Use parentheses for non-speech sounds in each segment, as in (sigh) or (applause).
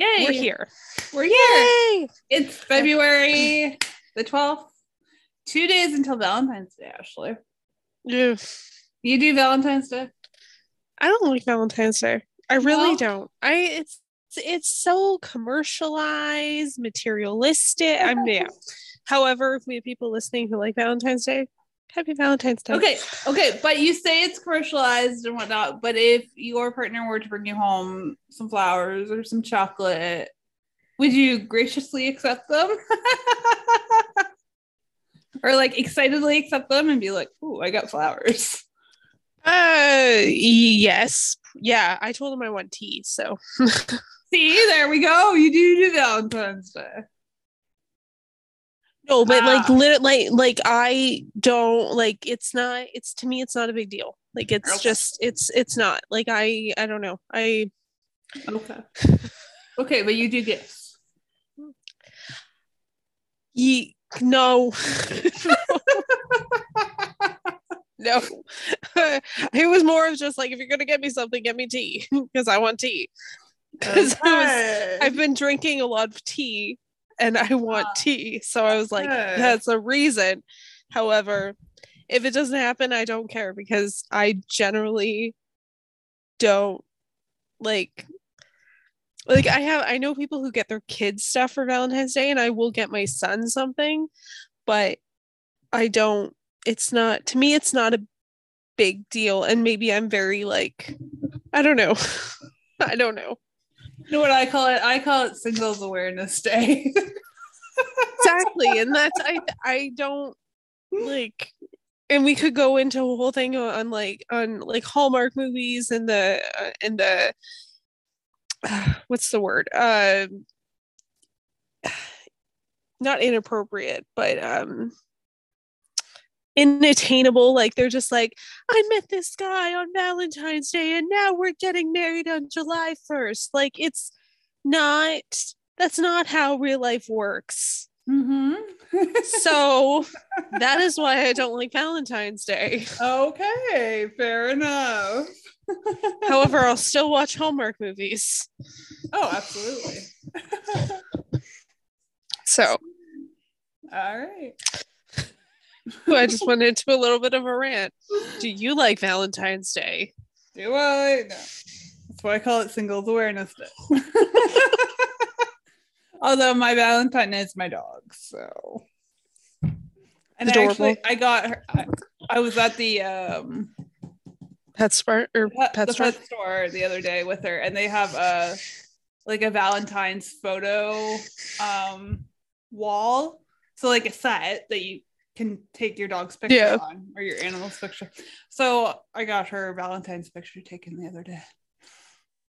Yay! We're here. We're here. It's February the 12th. Two days until Valentine's Day, Ashley. Yeah. You do Valentine's Day? I don't like Valentine's Day. I really No? don't. I it's it's so commercialized, materialistic. I'm (laughs) yeah. However, if we have people listening who like Valentine's Day, happy Valentine's Day. Okay, okay, but you say it's commercialized and whatnot. But if your partner were to bring you home some flowers or some chocolate, would you graciously accept them? (laughs) or like excitedly accept them and be like, "Ooh, I got flowers." Uh yes. Yeah, I told him I want tea, so (laughs) See, there we go. You do do Valentine's Day. No, but like Ah. lit like like I don't like it's not it's to me it's not a big deal. Like it's Okay. just it's it's not. Like I I don't know. I Okay. (laughs) Okay, but you do gifts. ye no. (laughs) no. (laughs) it was more of just like if you're gonna get me something, get me tea. Because I want tea. Because I've been drinking a lot of tea and I want Ah. tea. So I was like, Okay. that's a reason. However, if it doesn't happen, I don't care because I generally don't like like I have I know people who get their kids stuff for Valentine's Day and I will get my son something, but I don't it's not to me it's not a big deal and maybe I'm very like I don't know. (laughs) I don't know. You know what I call it? I call it Singles Awareness Day. (laughs) exactly and that's i i don't like and we could go into a whole thing on like on like hallmark movies and the uh, and the what's the word uh (sighs) not inappropriate but um inattainable like they're just like i met this guy on valentine's day and now we're getting married on july 1st like it's not that's not how real life works mm-hmm. so (laughs) that is why I don't like Valentine's Day. okay, fair enough. (laughs) However, I'll still watch Hallmark movies. oh, absolutely. (laughs) So All right. (laughs) I just went into a little bit of a rant. Do you like Valentine's Day? Do I? No. That's why I call it Singles Awareness Day. (laughs) Although my Valentine is my dog, so. And I actually, I got her. I, I was at the um PetSmart or pet, PetSmart? pet store the other day with her, and they have a like a Valentine's photo um wall. So like a set that you can take your dog's picture Yeah. on or your animal's picture. So I got her Valentine's picture taken the other day.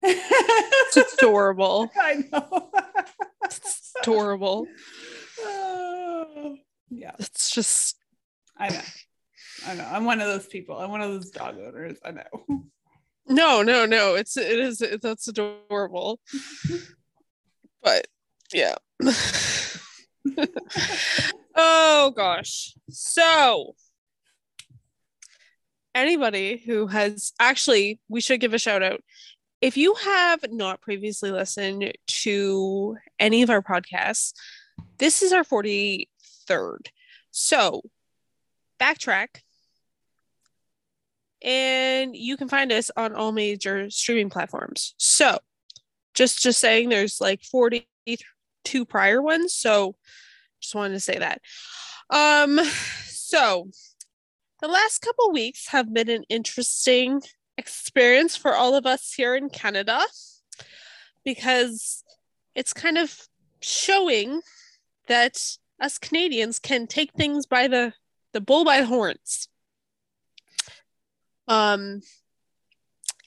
It's adorable. (laughs) I know. It's adorable. Oh, (sighs) yeah, It's just I know. I know. I'm one of those people. I'm one of those dog owners. I know. no, no, no. It's it is it, that's adorable. (laughs) But yeah. (laughs) oh gosh. So anybody who has actually we should give a shout out. If you have not previously listened to any of our podcasts, this is our 43rd. So backtrack and you can find us on all major streaming platforms. So just just saying there's like 42 prior ones so just wanted to say that. Um so the last couple weeks have been an interesting experience for all of us here in canada because it's kind of showing that us canadians can take things by the the bull by the horns. Um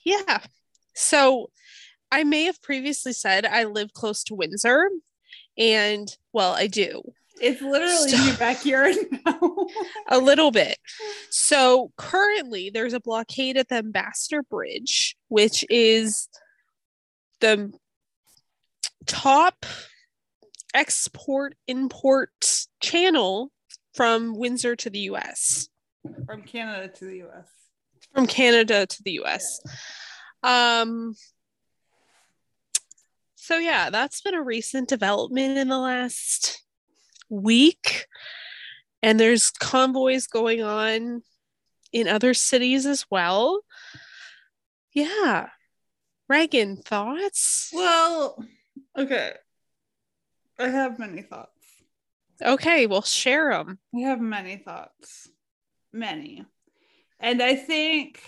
yeah. So I may have previously said I live close to Windsor, and well, I do It's literally in your backyard now. (laughs) a little bit. So currently, there's a blockade at the Ambassador Bridge, which is the top export import channel from Windsor to the US, From Canada to the US. from Canada to the US. Um, so yeah, that's been a recent development in the last week. And there's convoys going on in other cities as well. Yeah. Reagan, thoughts? Well, okay. I have many thoughts. Okay, well, share them. I have many thoughts. Many. And I think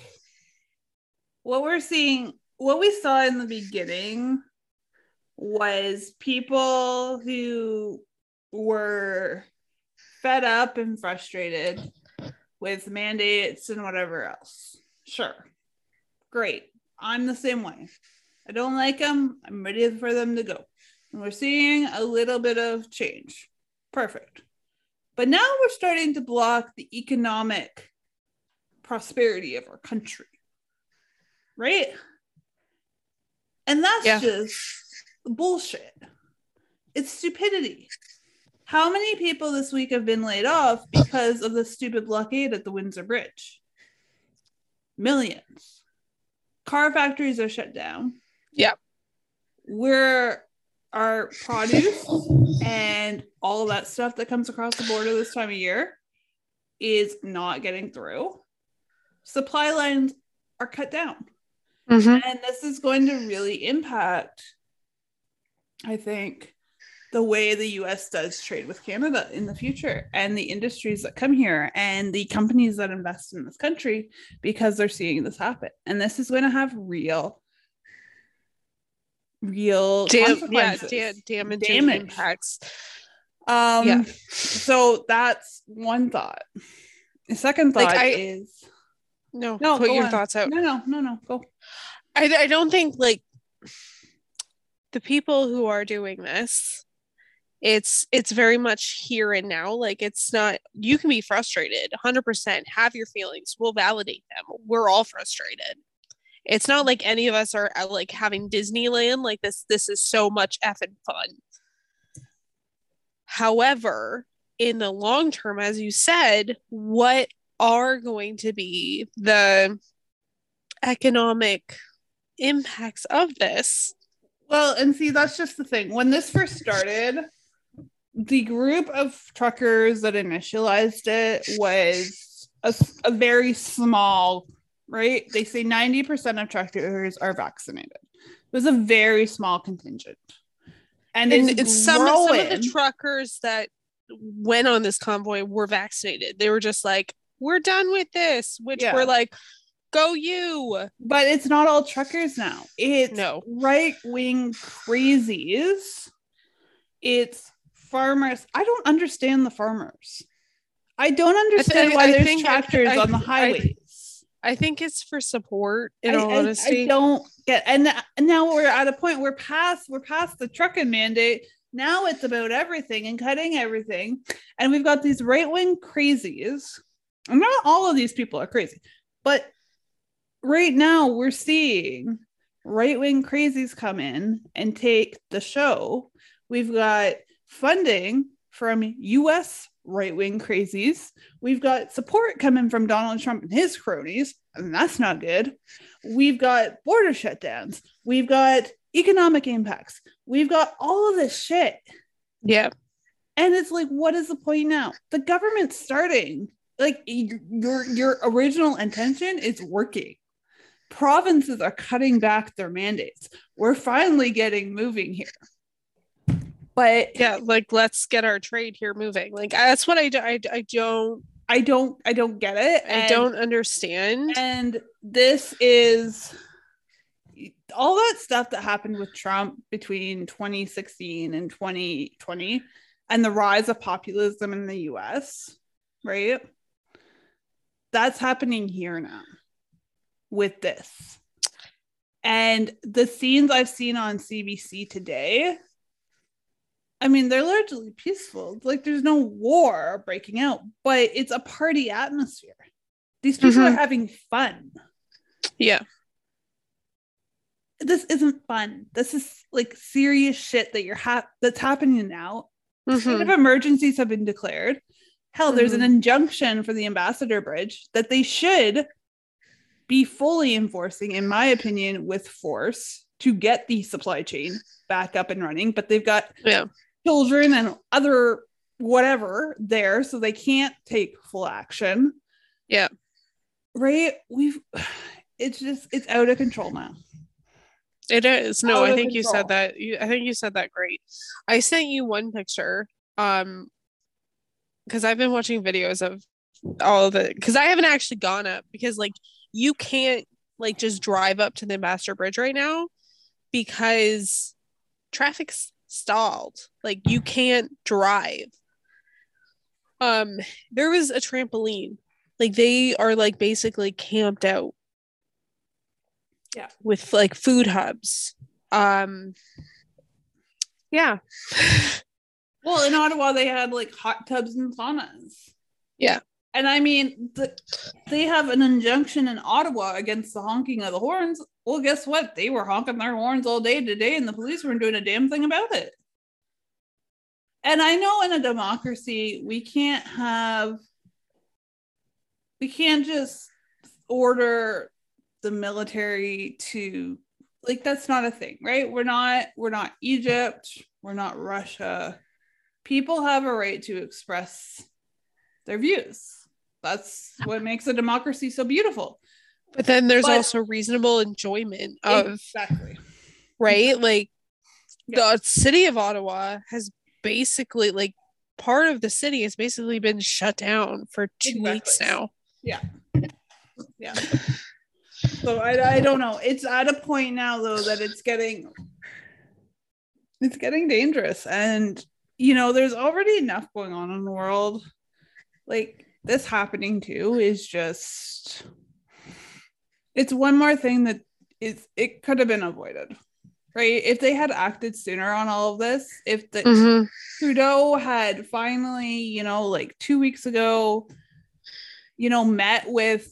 what we're seeing, what we saw in the beginning was people who were fed up and frustrated with mandates and whatever else. Sure. Great. I'm the same way. I don't like them. I'm ready for them to go. And we're seeing a little bit of change. Perfect. But now we're starting to block the economic prosperity of our country. Right? And that's Yeah. just bullshit. It's stupidity. How many people this week have been laid off because of the stupid blockade at the Windsor Bridge? Millions. Car factories are shut down. Yep. We're our produce and all of that stuff that comes across the border this time of year is not getting through. Supply lines are cut down. Mm-hmm. And this is going to really impact, I think, the way the US does trade with Canada in the future and the industries that come here and the companies that invest in this country because they're seeing this happen. And this is going to have real, real Dam- yeah, da- damaging Damage. impacts. Um, Yeah. So that's one thought. The second Like, thought I- is No, No, put your on. thoughts out. no, no, no, no, go. I, I don't think like the people who are doing this it's it's very much here and now like it's not you can be frustrated 100% have your feelings we'll validate them we're all frustrated it's not like any of us are uh, like having disneyland like this this is so much effing fun however in the long term as you said what are going to be the economic impacts of this. Well, and see, that's just the thing. When this first started, the group of truckers that initialized it was a very small, right? They say 90% of truckers are vaccinated. It was a very small contingent. And, And it's, it's some, some of the truckers that went on this convoy were vaccinated. They were just like, we're done with this, which Yeah. we're like, go you. but it's not all truckers now. It's No. right wing crazies. It's farmers. I don't understand the farmers. I don't understand I- why I there's tractors on the highways. I think it's for support, in all I- I don't get and, now we're at a point we're past we're past the trucking mandate. Now it's about everything and cutting everything. And we've got these right-wing crazies. And not all of these people are crazy, but right now we're seeing right-wing crazies come in and take the show. We've got funding from US right-wing crazies. We've got support coming from Donald Trump and his cronies, and that's not good. We've got border shutdowns. We've got economic impacts. We've got all of this shit. yeah. And it's like, what is the point now? The government's starting. Like your your original intention is working. Provinces are cutting back their mandates. We're finally getting moving here. But Yeah. Like, let's get our trade here moving. Like, that's what I, do- I, I don't, I don't I don't get it. I And- don't understand. And this is all that stuff that happened with Trump between 2016 and 2020 and the rise of populism in the US, right? That's happening here now with this. And the scenes I've seen on CBC today, I mean, they're largely peaceful. Like there's no war breaking out, but it's a party atmosphere. These people are Mhm. having fun. Yeah. This isn't fun. This is like serious shit that you're ha- that's happening now. State Mhm. of emergencies have been declared. Hell, there's Mm-hmm. an injunction for the Ambassador Bridge that they should be fully enforcing, in my opinion, with force to get the supply chain back up and running. But they've got Yeah. Children and other whatever there, so they can't take full action. Yeah. Right? We've it's just it's out of control now. It is. No, I think you said that. You, I think you said that great. I sent you one picture, um, because I've been watching videos of all of it. Because I haven't actually gone up because like you can't like just drive up to the Ambassador Bridge right now because traffic's stalled. Like you can't drive. Um, there was a trampoline. Like they are like basically camped out Yeah. with like food hubs. Um yeah. Well, in Ottawa, they had like hot tubs and saunas. Yeah. And I mean, the, they have an injunction in Ottawa against the honking of the horns. Well, guess what? They were honking their horns all day today, and the police weren't doing a damn thing about it. And I know in a democracy, we can't have, we can't just order the military to, like, that's not a thing, right? We're not, we're not Egypt, we're not Russia people have a right to express their views. That's what makes a democracy so beautiful. But then there's But- also reasonable enjoyment of exactly. right? Like Yeah. the city of Ottawa has basically like part of the city has basically been shut down for two weeks now. Yeah. Yeah. So I, I don't know. It's at a point now though that it's getting it's getting dangerous. And you know, there's already enough going on in the world. Like this happening too is just it's one more thing that is it could have been avoided. Right? If they had acted sooner on all of this, if the Mhm. Trudeau had finally, you know, like two weeks ago, you know, met with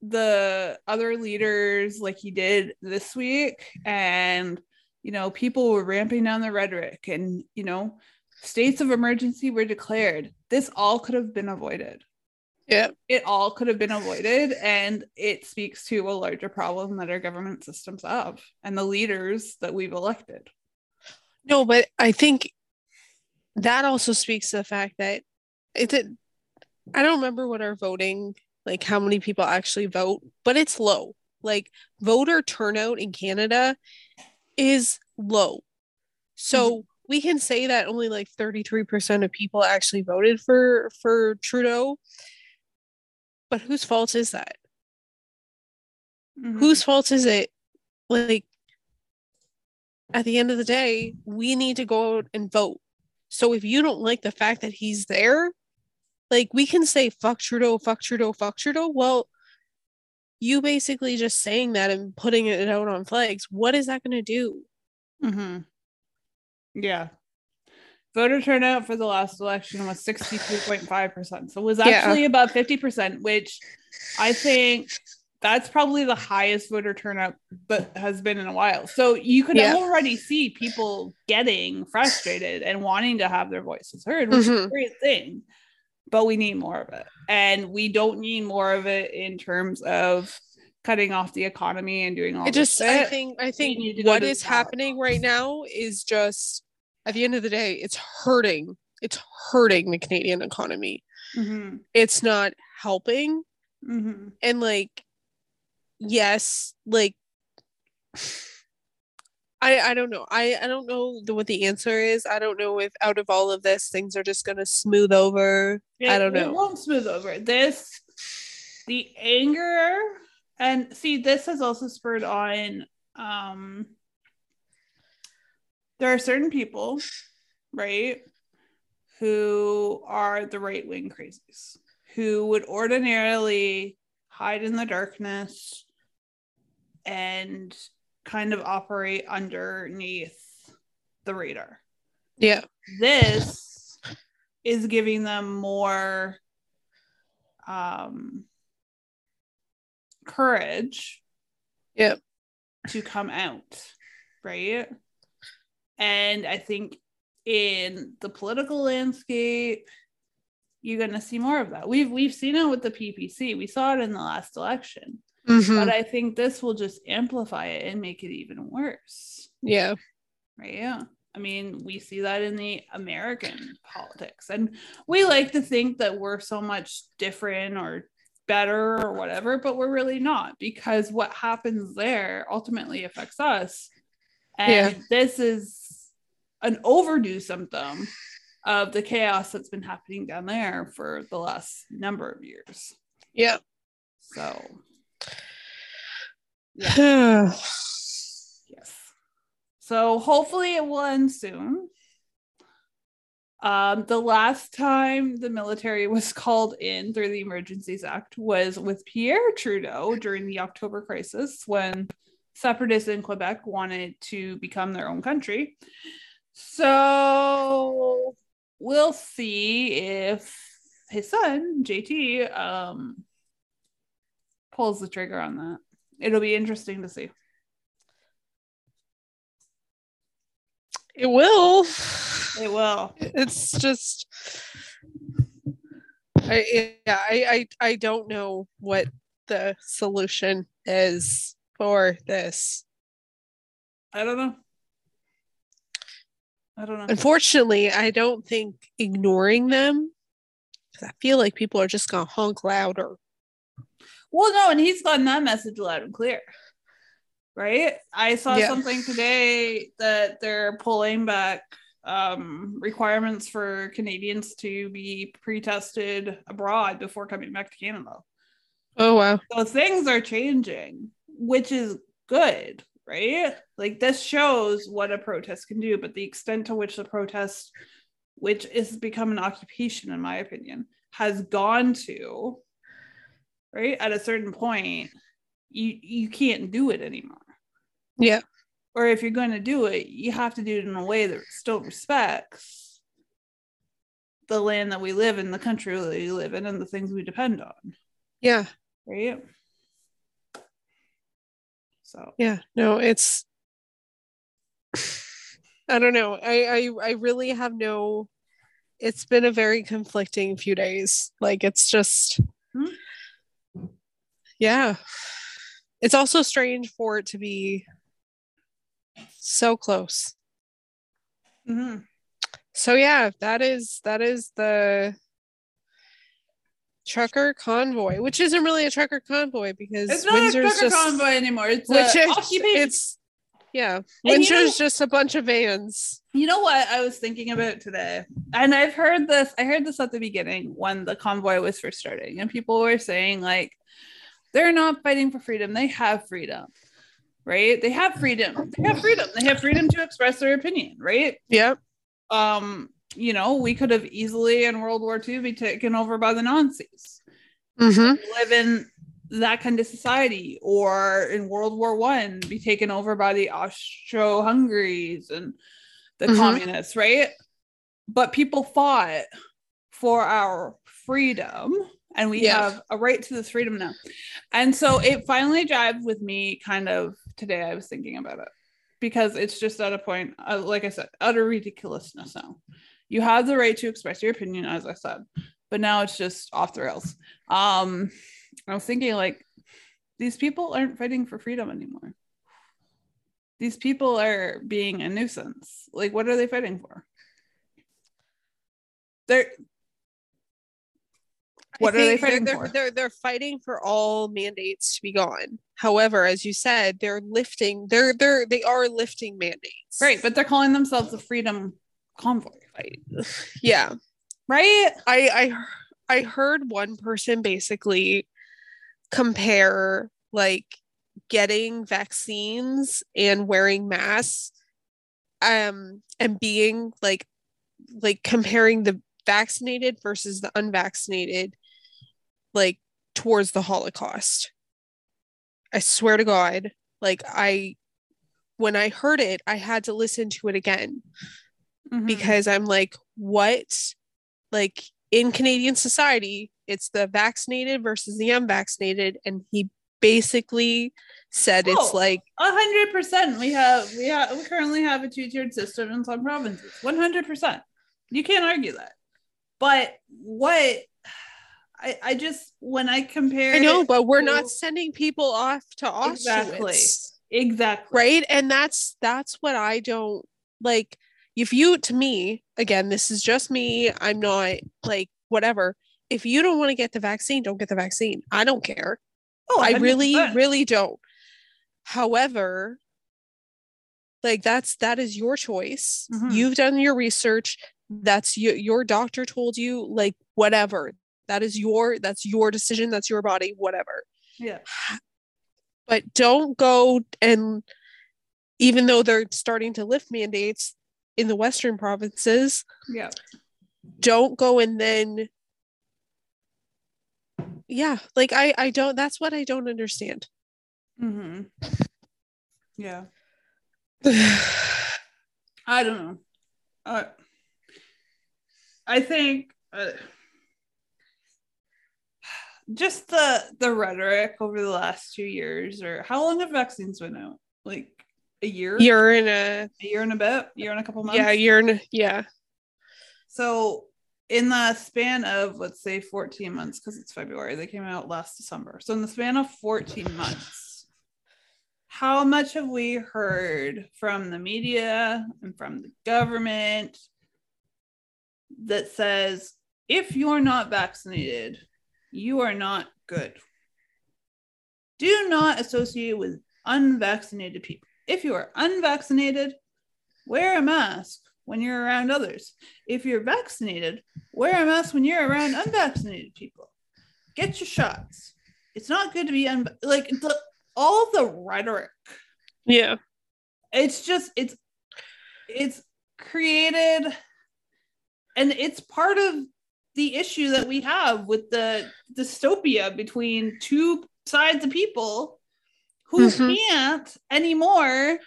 the other leaders like he did this week, and, you know, people were ramping down the rhetoric and, you know, states of emergency were declared. This all could have been avoided. Yeah. It all could have been avoided, and it speaks to a larger problem that our government systems have and the leaders that we've elected. No, but I think that also speaks to the fact that it's a, I don't remember what our voting, like how many people actually vote, but it's low. Like voter turnout in Canada is low. So mm-hmm. We can say that only like 33% of people actually voted for for Trudeau. But whose fault is that? Mhm. whose fault is it like at the end of the day we need to go out and vote so if you don't like the fact that he's there like we can say fuck trudeau fuck trudeau fuck trudeau well you basically just saying that and putting it out on flags what is that going to do Mm-hmm. Yeah. Voter turnout for the last election was 62.5%. So it was Yeah. actually about 50%, which I think that's probably the highest voter turnout that has been in a while. So you can Yeah. already see people getting frustrated and wanting to have their voices heard, which is mm-hmm. a great thing. But we need more of it. And we don't need more of it in terms of cutting off the economy and doing all I this just I think I think need to go what is happening right now is just at the end of the day it's hurting it's hurting the canadian economy Mhm. it's not helping Mm-hmm. and like yes like i i don't know i i don't know the, what the answer is i don't know if out of all of this things are just going to smooth over I don't know. It won't smooth over this. The anger and see this has also spurred on. Um, there are certain people, right, who are the right wing crazies who would ordinarily hide in the darkness and kind of operate underneath the radar. Yeah. This is giving them more um courage Yep. to come out, right? And I think in the political landscape, you're gonna see more of that. We've we've seen it with the PPC. We saw it in the last election, Mhm. but I think this will just amplify it and make it even worse, Yeah. right? Yeah. I mean, we see that in the American politics, and we like to think that we're so much different or better or whatever, but we're really not because what happens there ultimately affects us. And Yeah. this is an overdue symptom of the chaos that's been happening down there for the last number of years. Yeah. So, (sighs) yes. So hopefully it will end soon. Um, the last time the military (laughs) was called in through the Emergencies Act was with Pierre Trudeau during the October crisis when separatists in Quebec wanted to become their own country. So we'll see if his son, JT, um, pulls the trigger on that. It'll be interesting to see. It will. It will. It's just I yeah, I, I I don't know what the solution is for this. I don't know. I don't know. Unfortunately, I don't think ignoring them 'cause I feel like people are just gonna honk louder. Well, no, and he's gotten that message loud and clear. Right? I saw Yeah. something today that they're pulling back um, requirements for Canadians to be pre-tested abroad before coming back to Canada. Oh wow. So things are changing, which is good, right? Like this shows what a protest can do, but the extent to which the protest, which has become an occupation, in my opinion, has gone to, right? At a certain point, you you can't do it anymore. Yeah. Or if you're going to do it, you have to do it in a way that still respects the land that we live in, the country that we live in, and the things we depend on Yeah. right? So Yeah. No, it's I don't know. I I I really have no it's been a very conflicting few days. Like it's just Hmm. Yeah. It's also strange for it to be so close. mhm. So yeah, that is that is the trucker convoy, which isn't really a trucker convoy because it's not Windsor's a trucker just convoy anymore. It's which a is it's yeah, you Windsor's know- just a bunch of vans. you know what I was thinking about today, and I've heard this. I heard this at the beginning when the convoy was first starting, and people were saying like, they're not fighting for freedom. They have freedom, right? They have freedom. They have freedom. They have freedom to express their opinion, right? Yep. Um, you know, we could have easily in World War II be taken over by the Nazis. Mm-hmm. live in that kind of society or in world war one be taken over by the austro-hungaries and the Mhm. communists right but people fought for our freedom and we Yeah. have a right to this freedom now and so it finally jived with me kind of today i was thinking about it because it's just at a point uh, like i said utter ridiculousness now you have the right to express your opinion as i said but now it's just off the rails um i was thinking like these people aren't fighting for freedom anymore these people are being a nuisance like what are they fighting for they're what are they fighting they're, for They're they're fighting for all mandates to be gone. However, as you said, they're lifting. They're they're they are lifting mandates. right but they're calling themselves a freedom convoy fight. (laughs) Yeah. right? I I I heard one person basically compare like getting vaccines and wearing masks um and being like like comparing the vaccinated versus the unvaccinated like towards the holocaust. I swear to god like I when I heard it, I had to listen to it again Mhm. because I'm like, what? Like in Canadian society, it's the vaccinated versus the unvaccinated. And he basically said it's Oh. like, A hundred percent. We have we have we currently have a two-tiered system in some provinces. One hundred percent. You can't argue that. But what I I just when I compare I know, but we're to- not sending people off to Auschwitz. Exactly. exactly right and that's that's what i don't like if you to me again this is just me i'm not like whatever. If you don't want to get the vaccine don't get the vaccine. I don't care. Oh, i really 100%. really don't. However like that's that is your choice. Mhm. you've done your research. That's your your doctor told you like whatever. That is your that's your decision. That's your body. Whatever. Yeah. but don't go and even though they're starting to lift mandates in the western provinces Yeah. don't go and then yeah like i i don't that's what i don't understand Mm-hmm. Yeah. (sighs) I don't know. Uh, I think uh, just the the rhetoric over the last two years, or how long have vaccines been out? Like a year, you're in a a year and a bit, year and a couple months. yeah you're in a, yeah So in the span of let's say 14 months, because it's February, they came out last December. So in the span of 14 months, how much have we heard from the media and from the government that says if you're not vaccinated, you are not good? Do not associate with unvaccinated people. If you are unvaccinated, wear a mask when you're around others. If you're vaccinated, wear a mask when you're around unvaccinated people. Get your shots. It's not good to be un- like the all the rhetoric. yeah It's just it's it's created and it's part of the issue that we have with the dystopia between two sides of people who Mhm. can't anymore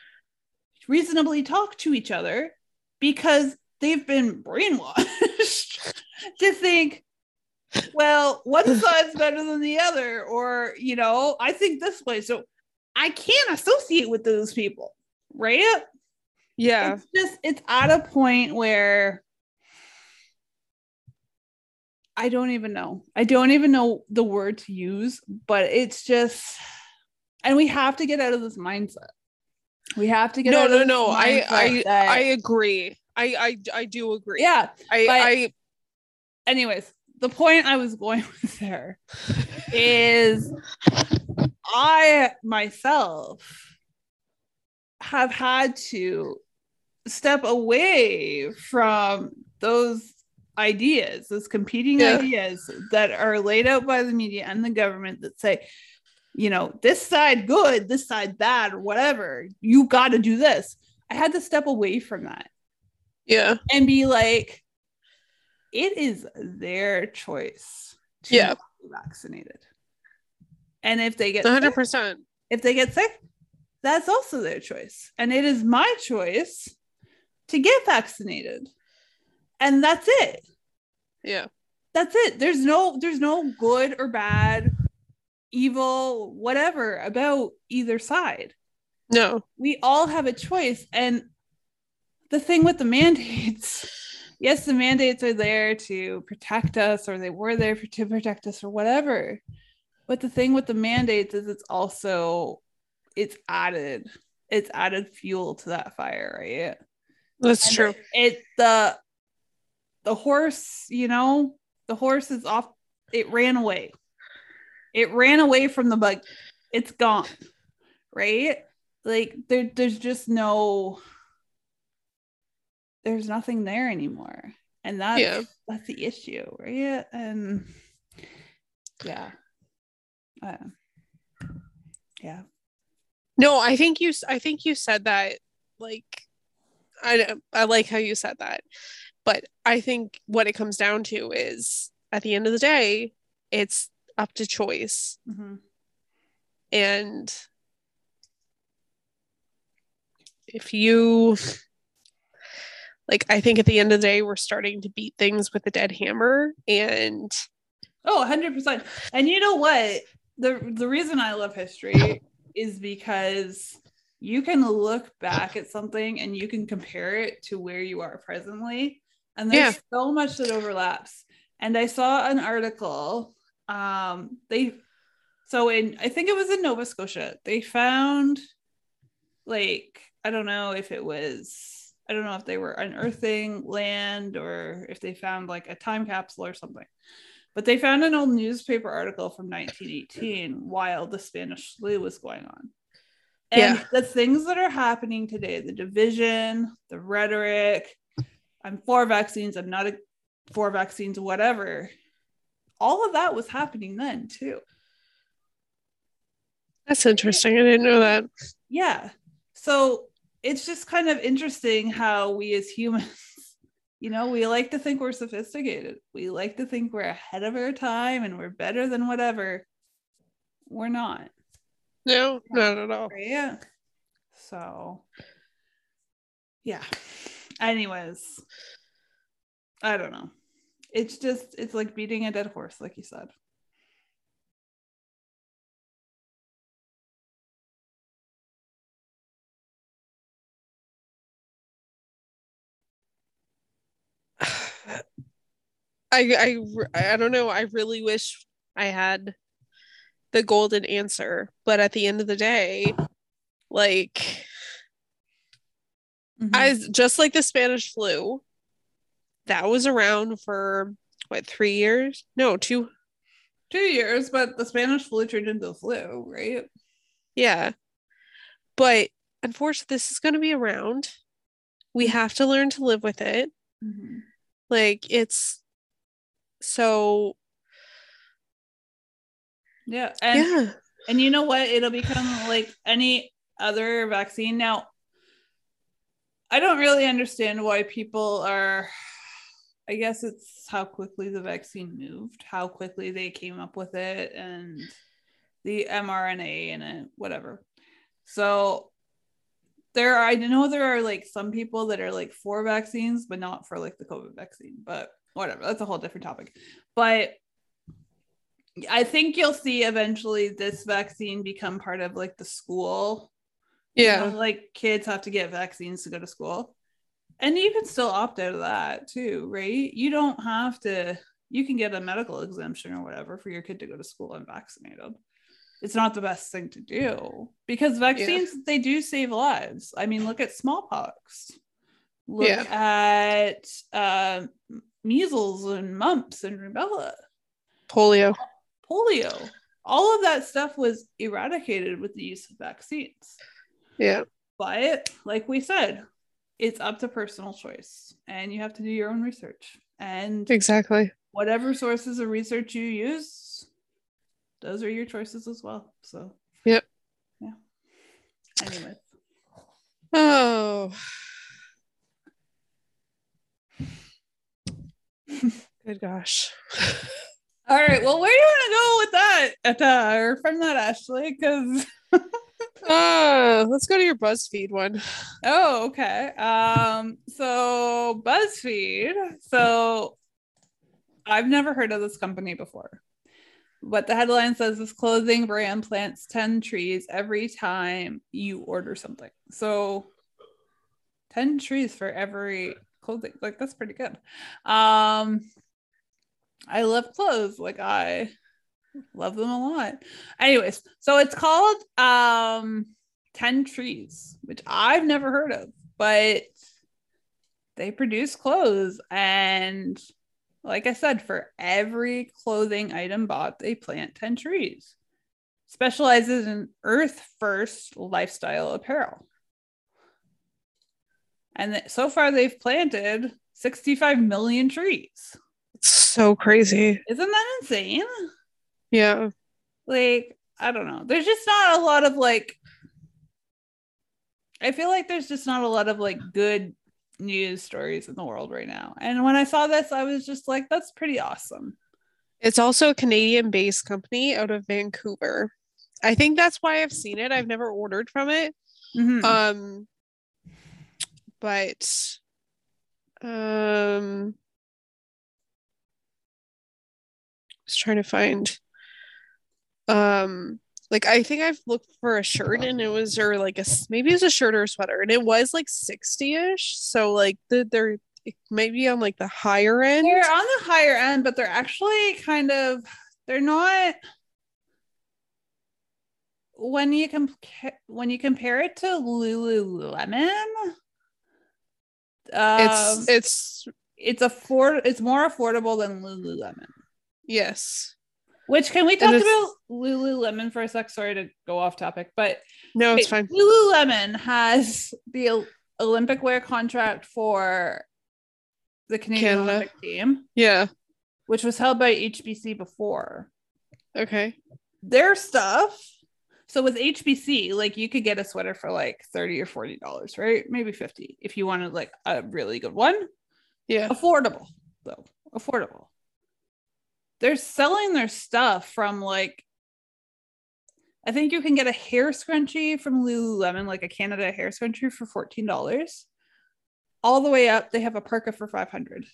reasonably talk to each other because they've been brainwashed (laughs) to think well one (laughs) side's better than the other or you know i think this way so i can't associate with those people right yeah it's just it's at a point where I don't even know. I don't even know the word to use, but it's just and we have to get out of this mindset. We have to get no out no of this no i i that- i agree I, I i do agree yeah. i but- i Anyways, the point I was going (laughs) with there (laughs) is I myself have had to step away from those ideas, those competing Yeah. ideas that are laid out by the media and the government that say, you know, this side good, this side bad, or whatever. You got to do this. I had to step away from that yeah and be like, it is their choice to Yeah. be vaccinated. And if they get 100% if they get sick, that's also their choice. And it is my choice to get vaccinated. And that's it. yeah That's it. There's no there's no good or bad, evil, whatever about either side. no We all have a choice. And the thing with the mandates, (laughs) yes, the mandates are there to protect us, or they were there for, to protect us, or whatever. But the thing with the mandates is it's also it's added, it's added fuel to that fire, right? that's And true It, it the the horse, you know, the horse is off. It ran away. It ran away from the bug. It's gone, right? Like there, there's just no. There's nothing there anymore, and that's Yeah. that's the issue, right? And yeah, uh, yeah, No, I think you I think you said that like I I like how you said that. But I think what it comes down to is at the end of the day, it's up to choice Mhm. and if you like I think at the end of the day we're starting to beat things with a dead hammer and Oh, 100%. And you know what? The the reason I love history is because you can look back at something and you can compare it to where you are presently and there's Yeah. so much that overlaps. And I saw an article um they so in I think it was in Nova Scotia. They found like I don't know if it was I don't know if they were unearthing land or if they found like a time capsule or something. But they found an old newspaper article from 1918 while the Spanish flu was going on. And Yeah. the things that are happening today, the division, the rhetoric, I'm for vaccines, I'm not a, for vaccines, whatever. All of that was happening then too. that's interesting. I didn't know that. Yeah. So it's just kind of interesting how we as humans, (laughs) you know, we like to think we're sophisticated. We like to think we're ahead of our time and we're better than whatever. We're not. No, not at all. Yeah. So, yeah. Anyways, I don't know. It's just, it's like beating a dead horse, like you said. (sighs) I I I don't know. I really wish I had the golden answer, but at the end of the day, like Mm-hmm. I just like the Spanish flu, that was around for what three years? No, two. Two years, but the Spanish flu turned into the flu, right? Yeah, but unfortunately, this is going to be around. We have to learn to live with it. Mm-hmm. Like it's so Yeah. And yeah. And you know what? It'll become like any other vaccine. Now, I don't really understand why people are. I guess it's how quickly the vaccine moved, how quickly they came up with it, and the mRNA in it, whatever. So there are, I know there are like some people that are like for vaccines, but not for like the COVID vaccine, but whatever. That's a whole different topic. But I think you'll see eventually this vaccine become part of like the school. You Yeah. know, like kids have to get vaccines to go to school. And you can still opt out of that too, right? You don't have to, you can get a medical exemption or whatever for your kid to go to school unvaccinated. It's not the best thing to do because vaccines, they do save lives. I mean, look at smallpox, look Yeah. at uh, measles and mumps and rubella Polio. polio. All of that stuff was eradicated with the use of vaccines. Yeah. But like we said, it's up to personal choice and you have to do your own research. And Exactly. whatever sources of research you use, those are your choices as well. So, Yep. Yeah. Anyway. Oh. Good gosh. (laughs) All right. Well, where do you want to go with that? At, uh, or from that, Ashley? Because (laughs) Uh, let's go to your BuzzFeed one. Oh, okay. Um, so BuzzFeed. So I've never heard of this company before. But the headline says this clothing brand plants 10 trees every time you order something. So 10 trees for every clothing. Like that's pretty good. Um I love clothes. Like I love them a lot. Anyways, so it's called um 10 trees, which I've never heard of, but they produce clothes. And like I said, for every clothing item bought, they plant 10 trees. Specializes in earth first lifestyle apparel. And th- so far, they've planted 65 million trees. It's so crazy. Isn't that insane? Yeah. like i don't know there's just not a lot of like i feel like there's just not a lot of like good news stories in the world right now and when i saw this i was just like that's pretty awesome It's also a Canadian based company out of Vancouver. I think that's why I've seen it. I've never ordered from it. Mhm. Um but um I was trying to find um like I think I've looked for a shirt and it was or like a maybe it was a shirt or a sweater and it was like 60ish so like the, they're maybe on like the higher end They're on the higher end, but they're actually kind of they're not when you compare when you compare it to Lululemon. Um, it's it's it's it's afford it's more affordable than Lululemon. yes Which can we talk about Lululemon for a sec? Sorry to go off topic, but no it's Okay, fine Lululemon has the Olympic wear contract for the Canadian Canada. Olympic team, yeah which was held by HBC before. okay Their stuff. So with HBC, like you could get a sweater for like 30 or 40 dollars, right? Maybe 50 if you wanted like a really good one. yeah Affordable, though. Affordable. They're selling their stuff from like I think you can get a hair scrunchie from Lululemon, like a Canada hair scrunchie for $14. All the way up, they have a parka for 500.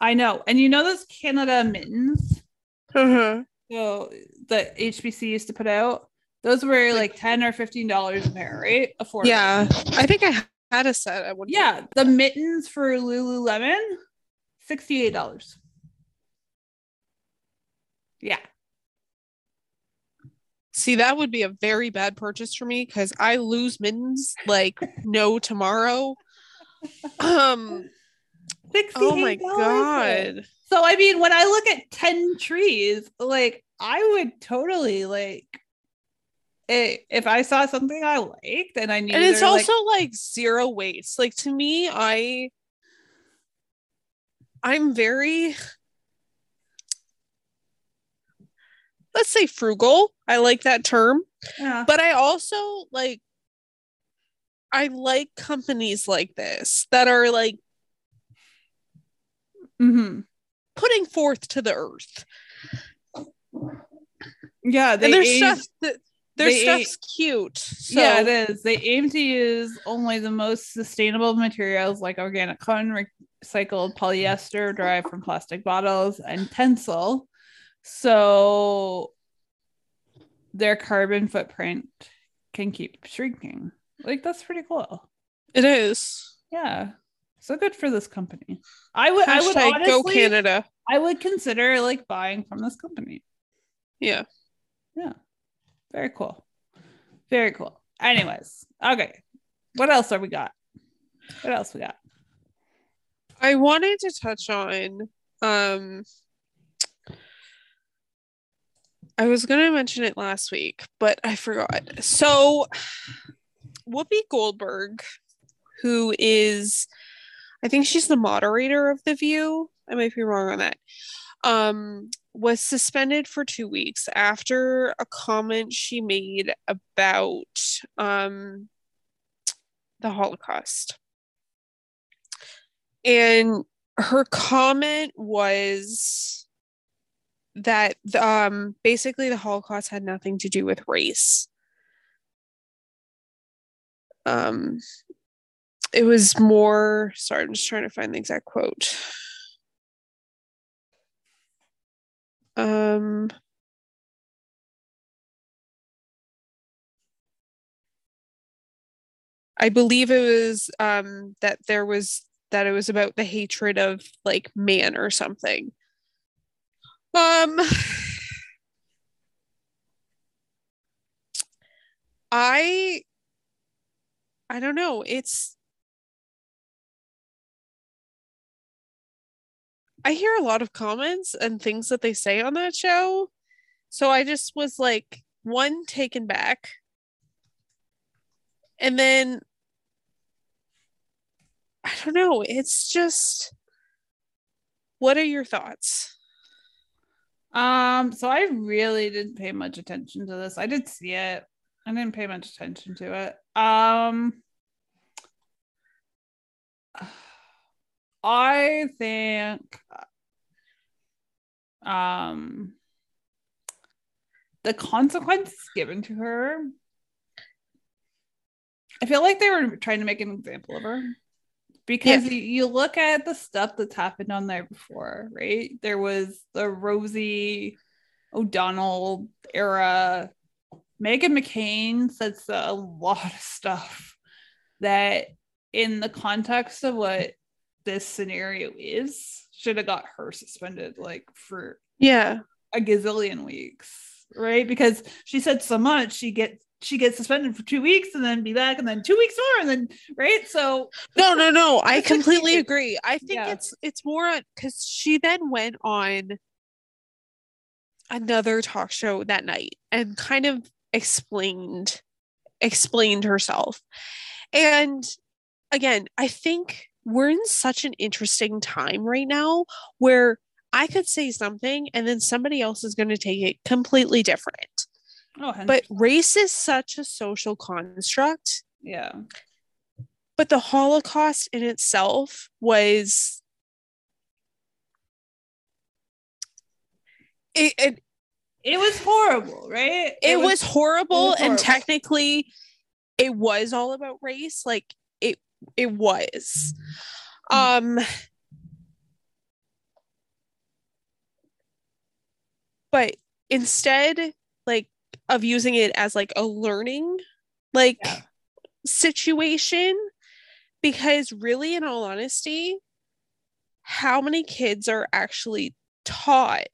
I know. And you know those Canada mittens? uh-huh. So that HBC used to put out? Those were like 10 or $15 a pair, right? Affordable. yeah I think I had a set one point. Yeah, the mittens for Lululemon, $68. Yeah. See, that would be a very bad purchase for me because I lose mittens like no tomorrow. (laughs) Um, oh my god. So I mean, when I look at 10 trees, like I would totally like i- if I saw something I liked and I knew And it's they're, like- also like zero waste. Like to me, I I'm very let's say frugal. I like that term. yeah. But I also like I like companies like this that are like Mhm. putting forth to the earth. Yeah, they and their aim- stuff that their stuff's cute. So yeah, it is. They aim to use only the most sustainable materials like organic cotton, recycled polyester derived from plastic bottles, and tencel. So their carbon footprint can keep shrinking. Like that's pretty cool. it is. Yeah. So good for this company. I would I would honestly go Canada. I would consider like buying from this company. Yeah. Yeah. Very cool. Very cool. Anyways, okay. What else are we got? What else we got? I wanted to touch on um I was gonna mention it last week, but I forgot. So Whoopi Goldberg, who is I think she's the moderator of The View. I might be wrong on that. Um, was suspended for two weeks after a comment she made about um the Holocaust. And her comment was that um basically the Holocaust had nothing to do with race. Um it was more sorry, I'm just trying to find the exact quote. Um I believe it was um that there was that it was about the hatred of like man or something. Um I I don't know. It's I hear a lot of comments and things that they say on that show. So I just was like one taken back. And then I don't know, it's just what are your thoughts? Um, so I really didn't pay much attention to this. I did see it. I didn't pay much attention to it. Um (sighs) I think um the consequences given to her I feel like they were trying to make an example of her because you, you look at the stuff that's happened on there before, right? There was the Rosie O'Donnell era. Meghan McCain says a lot of stuff that, in the context of what this scenario is, should have got her suspended like for Yeah. a gazillion weeks, right? Because she said so much, she gets she gets suspended for two weeks and then be back and then two weeks more and then right. So No, no, no. I That's what she completely agree. I think Yeah. it's it's more because she then went on another talk show that night and kind of explained explained herself. And again, I think we're in such an interesting time right now where I could say something and then somebody else is going to take it completely different. Oh, But race is such a social construct. Yeah, but the holocaust in itself was it it, it was horrible, right? it was, horrible was and technically it was all about race like it it was. Um but instead of using it as like a learning like Yeah. situation because really in all honesty how many kids are actually taught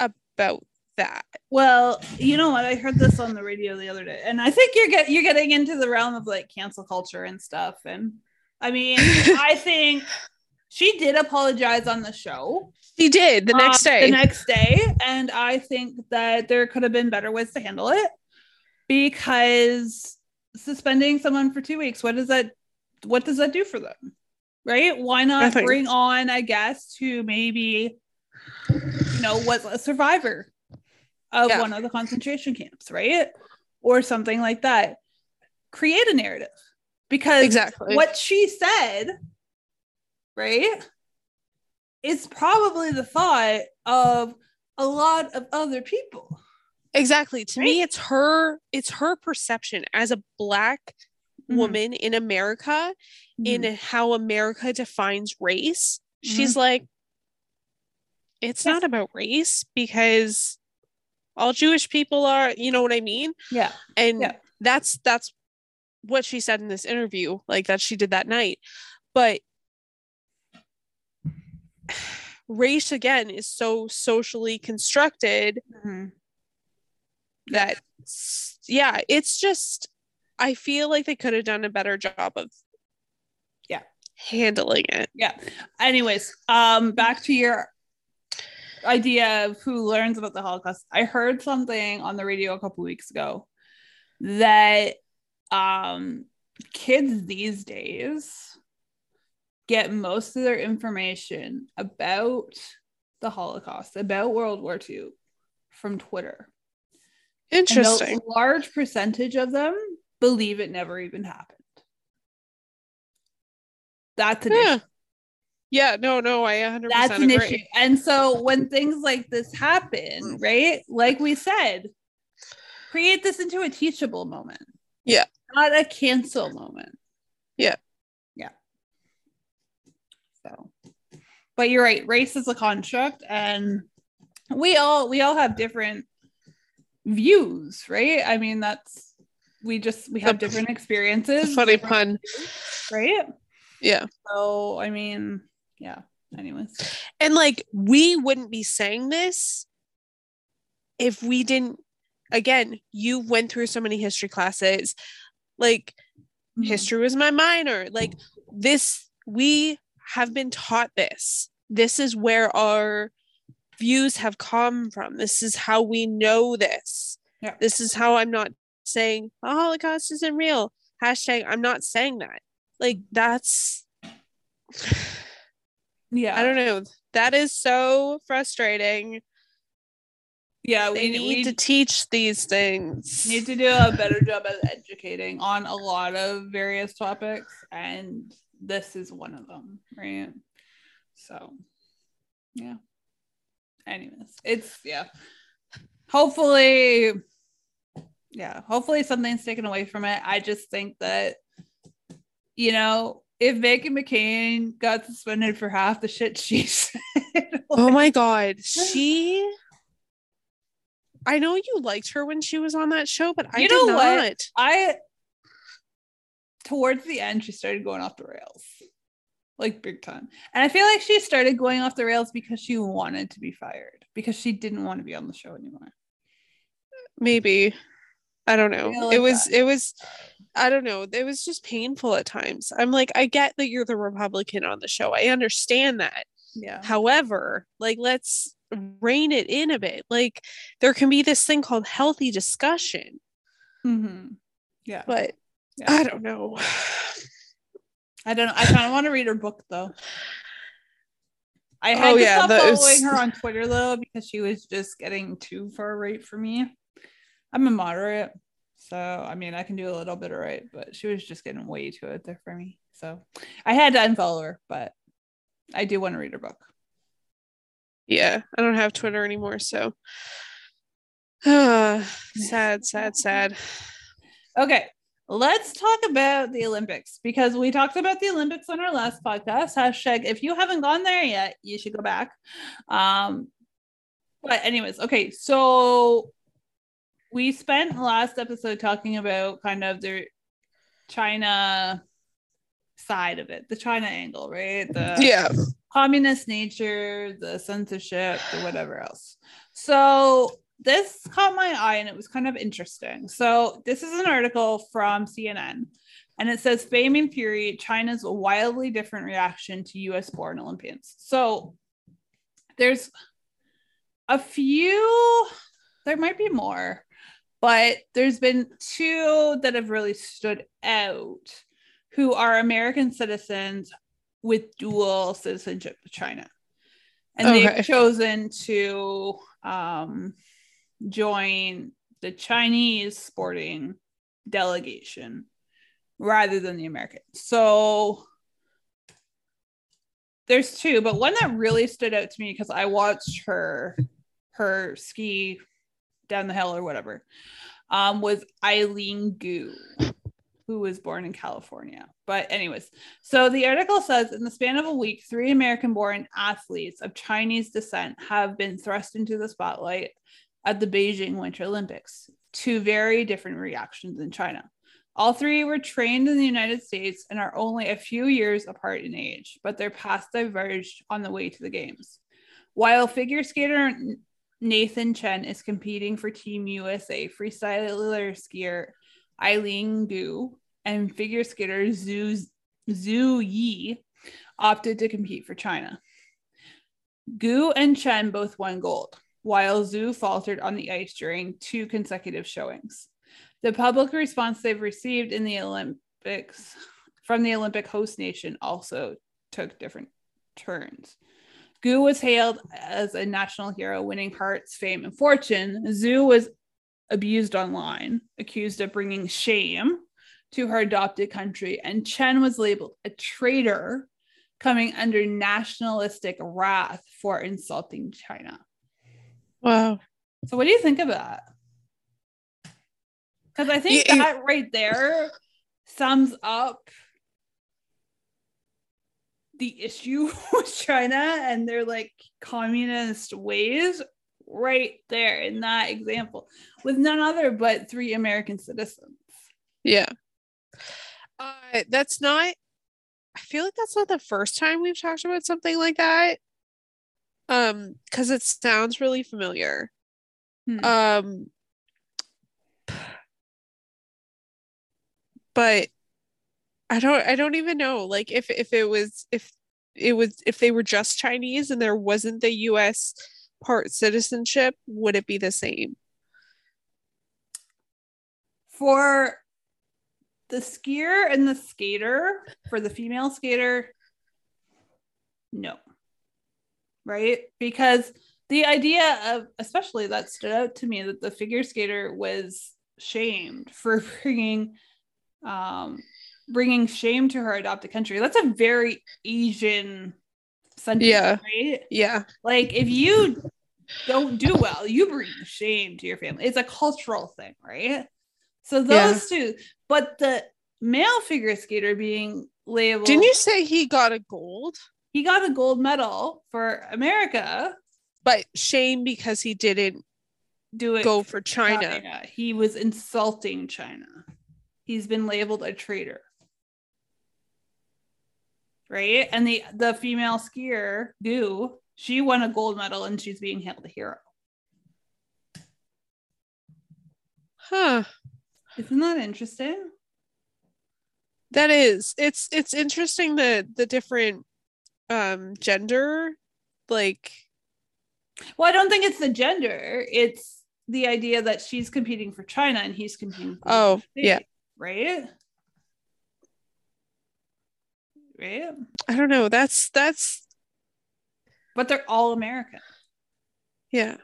about that Well, you know what? I heard this on the radio the other day, and I think you're get you're getting into the realm of like cancel culture and stuff. And I mean, (laughs) I think she did apologize on the show She did the next um, day The next day, and I think that there could have been better ways to handle it because suspending someone for two weeks, what does that what does that do for them? Right? Why not Nothing. bring on, I guess, to maybe you know was a survivor of Yeah. one of the concentration camps, right? Or something like that. Create a narrative because exactly what she said, right, It's probably the thought of a lot of other people. exactly to me it's her it's her perception as a black Mhm. woman in america in Mhm. how america defines race Mm-hmm. she's like it's Yes. not about race because all jewish people are you know what i mean yeah, and Yeah. that's that's what she said in this interview like that she did that night but race again is so socially constructed Mhm. that yeah it's just i feel like they could have done a better job of Yeah. handling it yeah. Anyways, um, back to your idea of who learns about the Holocaust. I heard something on the radio a couple weeks ago that um kids these days get most of their information about the Holocaust, about World War II from Twitter. And a interesting large percentage of them believe it never even happened. That's an yeah issue. yeah no no i 100% That's an agree issue. And so when things like this happen, mm. right? Like we said, create this into a teachable moment. Yeah. Not a cancel moment. Yeah. Yeah. So but you're right, race is a construct and we all we all have different views, right? I mean that's we just we have different experiences. funny pun right? yeah So I mean, yeah. Anyways. and like we wouldn't be saying this if we didn't again you went through so many history classes like Mm-hmm. history was my minor like this we have been taught this. This is where our views have come from. This is how we know this. Yeah. this is how i'm not saying the holocaust isn't real. Hashtag i'm not saying that. Like that's (sighs) Yeah. i don't know. That is so frustrating. Yeah, they we need we to teach these things. need to do a better job at educating on a lot of various topics, and this is one of them, right? So, yeah. Anyways, it's yeah. Hopefully, yeah, hopefully something's taken away from it. I just think that, you know, if Meghan McCain got suspended for half the shit she (laughs) said, Oh my god, (laughs) she. I know you liked her when she was on that show, but I You did know what? not. I towards the end she started going off the rails. Like big time. And I feel like she started going off the rails because she wanted to be fired because she didn't want to be on the show anymore. Maybe. I don't know. feel like it was that. it was I don't know. It was just painful at times. I'm like, I get that you're the Republican on the show. I understand that. Yeah. However, like let's rein it in a bit. Like there can be this thing called healthy discussion. hmm Yeah. But Yeah. I don't know. I don't know. I kind of want to read her book though. I oh, had Oh, to yeah, stop following her on Twitter though because she was just getting too far right for me. I'm a moderate, so I mean I can do a little bit of right, but she was just getting way too out there for me. So I had to unfollow her, but I do want to read her book. Yeah, I don't have Twitter anymore, so (sighs) (sighs) sad, sad, sad. Okay, let's talk about the Olympics because we talked about the Olympics on our last podcast. Hashtag if you haven't gone there yet, you should go back. Um, but anyways, okay, so we spent the last episode talking about kind of the China side of it, the China angle, right? The Yeah. communist nature, the censorship, the whatever else. So this caught my eye and it was kind of interesting. So this is an article from CNN and it says fame and fury China's wildly different reaction to US born Olympians. So there's a few there might be more, but there's been two that have really stood out who are American citizens with dual citizenship with China. And Okay. they've chosen to um, join the Chinese sporting delegation rather than the American. So there's two, but one that really stood out to me because I watched her her ski down the hill or whatever um, was Eileen Gu, who was born in California. But, anyways, so the article says in the span of a week, three American born athletes of Chinese descent have been thrust into the spotlight at the Beijing Winter Olympics. Two very different reactions in China. All three were trained in the United States and are only a few years apart in age, but their paths diverged on the way to the Games. While figure skater Nathan Chen is competing for Team USA, freestyler skier Eileen Gu and figure skater Zhu, Zhu Yi opted to compete for China. Gu and Chen both won gold, while Zhu faltered on the ice during two consecutive showings. The public response they've received in the Olympics from the Olympic host nation also took different turns. Gu was hailed as a national hero, winning hearts, fame, and fortune. Zhu was abused online, accused of bringing shame to her adopted country, and Chen was labeled a traitor, coming under nationalistic wrath for insulting China. Wow. So, what do you think of that? Because I think Yeah, you- that right there sums up the issue (laughs) with China and their like communist ways right there in that example with none other but three American citizens. Yeah. Uh, that's not, I feel like that's not the first time we've talked about something like that. Um, because it sounds really familiar. Hmm. Um, but I don't, I don't even know. Like if if it was if it was if they were just Chinese and there wasn't the U.S. part citizenship, would it be the same? For the skier and the skater, for the female skater, no. Right? Because the idea of, especially that stood out to me, that the figure skater was shamed for (laughs) bringing, um, bringing shame to her adopted country. That's a very Asian sentiment, Yeah. right? Yeah. Like if you don't do well, you bring shame to your family. It's a cultural thing, right? So those two, but the male figure skater being labeled. Didn't you say he got a gold? He got a gold medal for America. But shame because he didn't Do it go for China. China. He was insulting China. He's been labeled a traitor. Right? And the the female skier, Gu, she won a gold medal and she's being hailed a hero. Huh. Isn't that interesting? That is. It's it's interesting the the different um gender like Well, I don't think it's the gender. It's the idea that she's competing for China and he's competing for Oh, yeah. Right? Right? I don't know. That's that's But they're all American. yeah.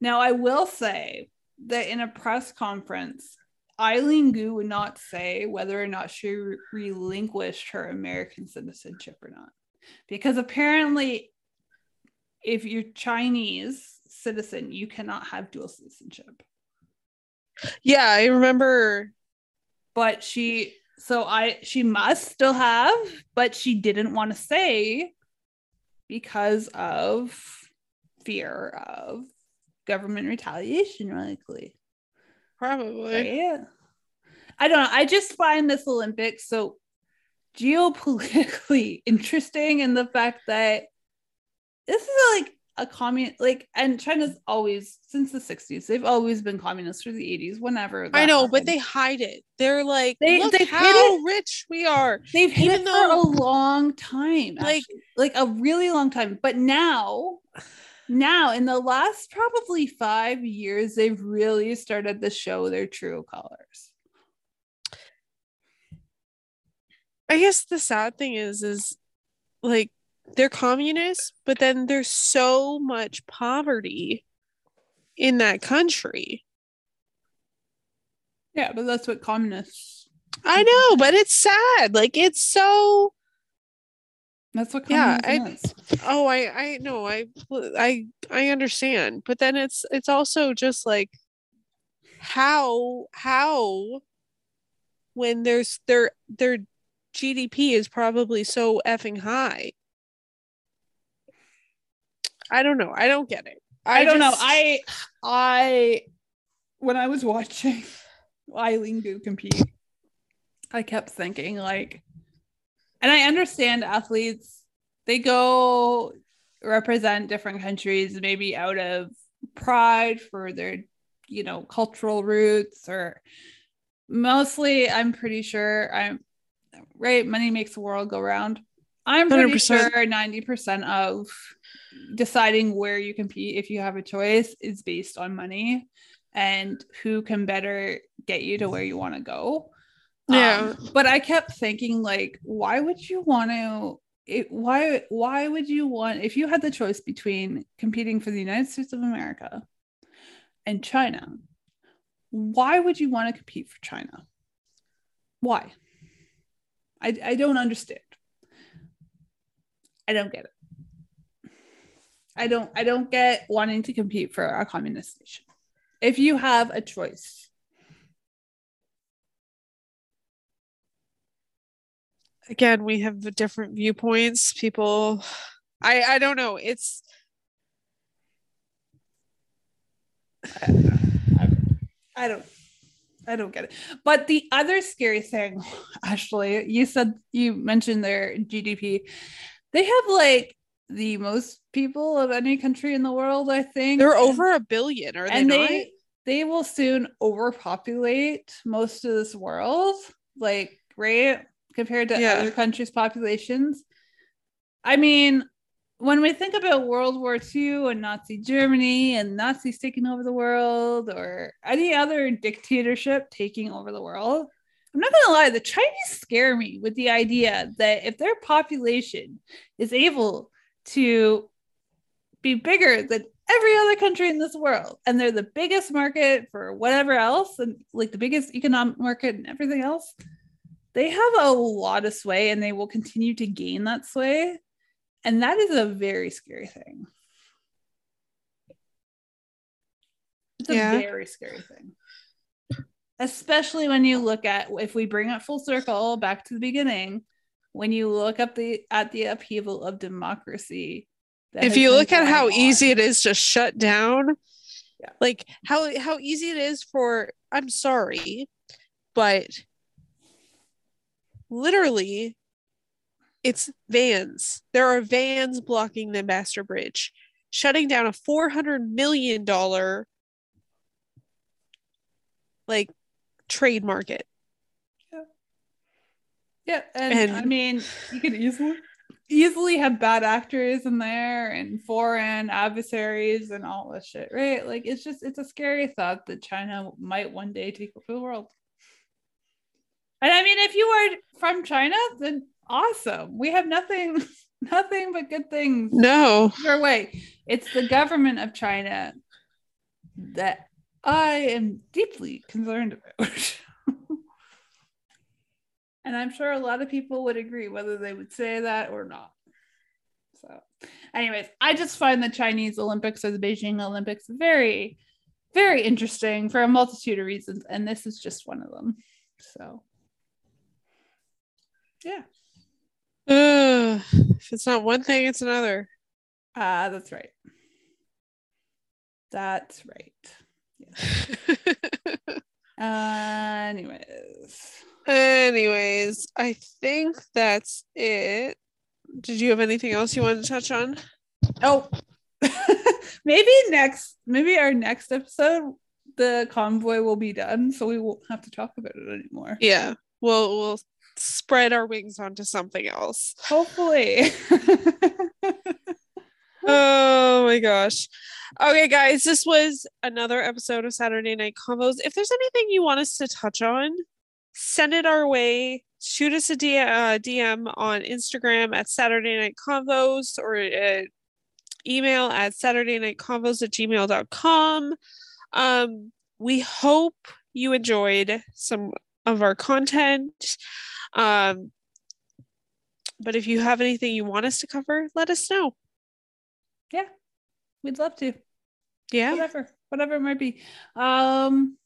Now, I will say that in a press conference, Eileen Gu would not say whether or not she re- relinquished her American citizenship or not. Because apparently, if you're Chinese citizen, you cannot have dual citizenship. Yeah, I remember But she, so I, she must still have, but she didn't want to say because of fear of government retaliation, likely. Probably. Right? I don't know. I just find this Olympics so geopolitically (laughs) interesting in the fact that this is like a communist, like, and China's always, since the 60s, they've always been communist through the 80s, whenever. I know, but they hide it. They're like, They- look how it. rich we are. they've hid even it though- for a long time, Like- like, like a really long time. But now, now in the last probably five years, they've really started to show their true colors. I guess the sad thing is, is like they're communists, but then there's so much poverty in that country. Yeah, but that's what communists. I know, but it's sad. Like it's so That's what Yeah, is. oh I I know I I I understand. But then it's it's also just like how how when there's their their GDP is probably so effing high. I don't know. I don't get it. I, don't know. I I when I was watching (laughs) Eileen Gu compete, I kept thinking like, and I understand athletes they go represent different countries maybe out of pride for their you know cultural roots or mostly I'm pretty sure I'm right money makes the world go round. I'm pretty 100%. sure 90% of deciding where you compete if you have a choice is based on money and who can better get you to where you want to go. Yeah. Um, but I kept thinking like why would you want to it, why why would you want if you had the choice between competing for the United States of America and China why would you want to compete for China? Why? I I don't understand. I don't get it. I don't I don't get wanting to compete for a communist nation. If you have a choice again we have different viewpoints people i i don't know it's I don't I don't get it. But the other scary thing, (laughs) Ashley, you said you mentioned their GDP. They have like the most people of any country in the world, I think. they're over a billion are they and not they they will soon overpopulate most of this world, like right compared to Yeah. other countries' populations. I mean, when we think about World War II and Nazi Germany and Nazis taking over the world or any other dictatorship taking over the world, I'm not gonna lie, the Chinese scare me with the idea that if their population is able to be bigger than every other country in this world, and they're the biggest market for whatever else, and like the biggest economic market and everything else, they have a lot of sway and they will continue to gain that sway. And that is a very scary thing. it's a very scary thing. Especially when you look at if we bring it full circle back to the beginning, when you look up the at the upheaval of democracy. if you look at how on. easy it is to shut down Yeah. like how how easy it is for i'm sorry but literally it's vans there are vans blocking the ambassador bridge shutting down a 400 million dollar like trade market Yeah, Yeah. and, I mean, you could easily easily have bad actors in there and foreign adversaries and all this shit, right? Like it's just it's a scary thought that China might one day take over the world. And I mean, if you are from China, then awesome. We have nothing, (laughs) nothing but good things no your way. It's the government of China that I am deeply concerned about. (laughs) and I'm sure a lot of people would agree whether they would say that or not. So, anyways, I just find the Chinese Olympics or the Beijing Olympics very, very interesting for a multitude of reasons. And this is just one of them. So, yeah, Ugh. if it's not one thing it's another uh, that's right. That's right. Yeah. uh, (laughs) anyways. Anyways, I think that's it. Did you have anything else you wanted to touch on? Oh, (laughs) maybe next, maybe our next episode, the convoy will be done, so we won't have to talk about it anymore. Yeah, we'll we'll spread our wings onto something else. Hopefully. (laughs) Oh my gosh. Okay, guys, this was another episode of Saturday Night Convos. If there's anything you want us to touch on, send it our way. Shoot us a D- uh, DM on Instagram at Saturday Night Convos or uh, email at Saturday Night Convos at gmail.com. Um, we hope you enjoyed some of our content. Um, but if you have anything you want us to cover, let us know. Yeah, we'd love to. Yeah. Whatever, whatever it might be. Um,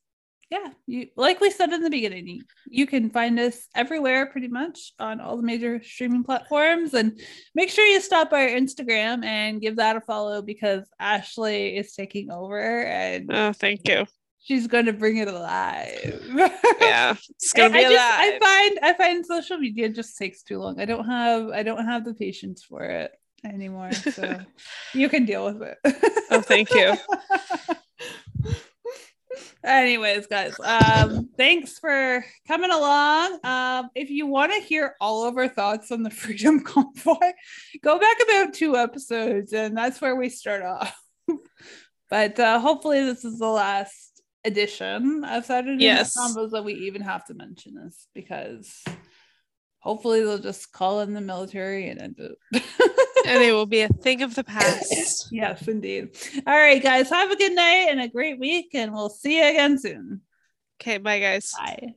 yeah, you like we said in the beginning, you, can find us everywhere pretty much on all the major streaming platforms. And make sure you stop by our Instagram and give that a follow because Ashley is taking over and Oh, thank you. She's going to bring it alive. (laughs) Yeah, it's I, gonna be I just I find I find social media just takes too long. I don't have I don't have the patience for it anymore. So (laughs) you can deal with it. Oh, thank you. (laughs) Anyways, guys, um, thanks for coming along. Um, if you want to hear all of our thoughts on the Freedom Convoy, go back about two episodes, and that's where we start off. but uh, hopefully, this is the last edition of Saturday Night Yes. Convos that we even have to mention this because hopefully they'll just call in the military and end it. (laughs) and it will be a thing of the past. (laughs) yes, indeed. All right, guys, have a good night and a great week, and we'll see you again soon. Okay, bye, guys. Bye.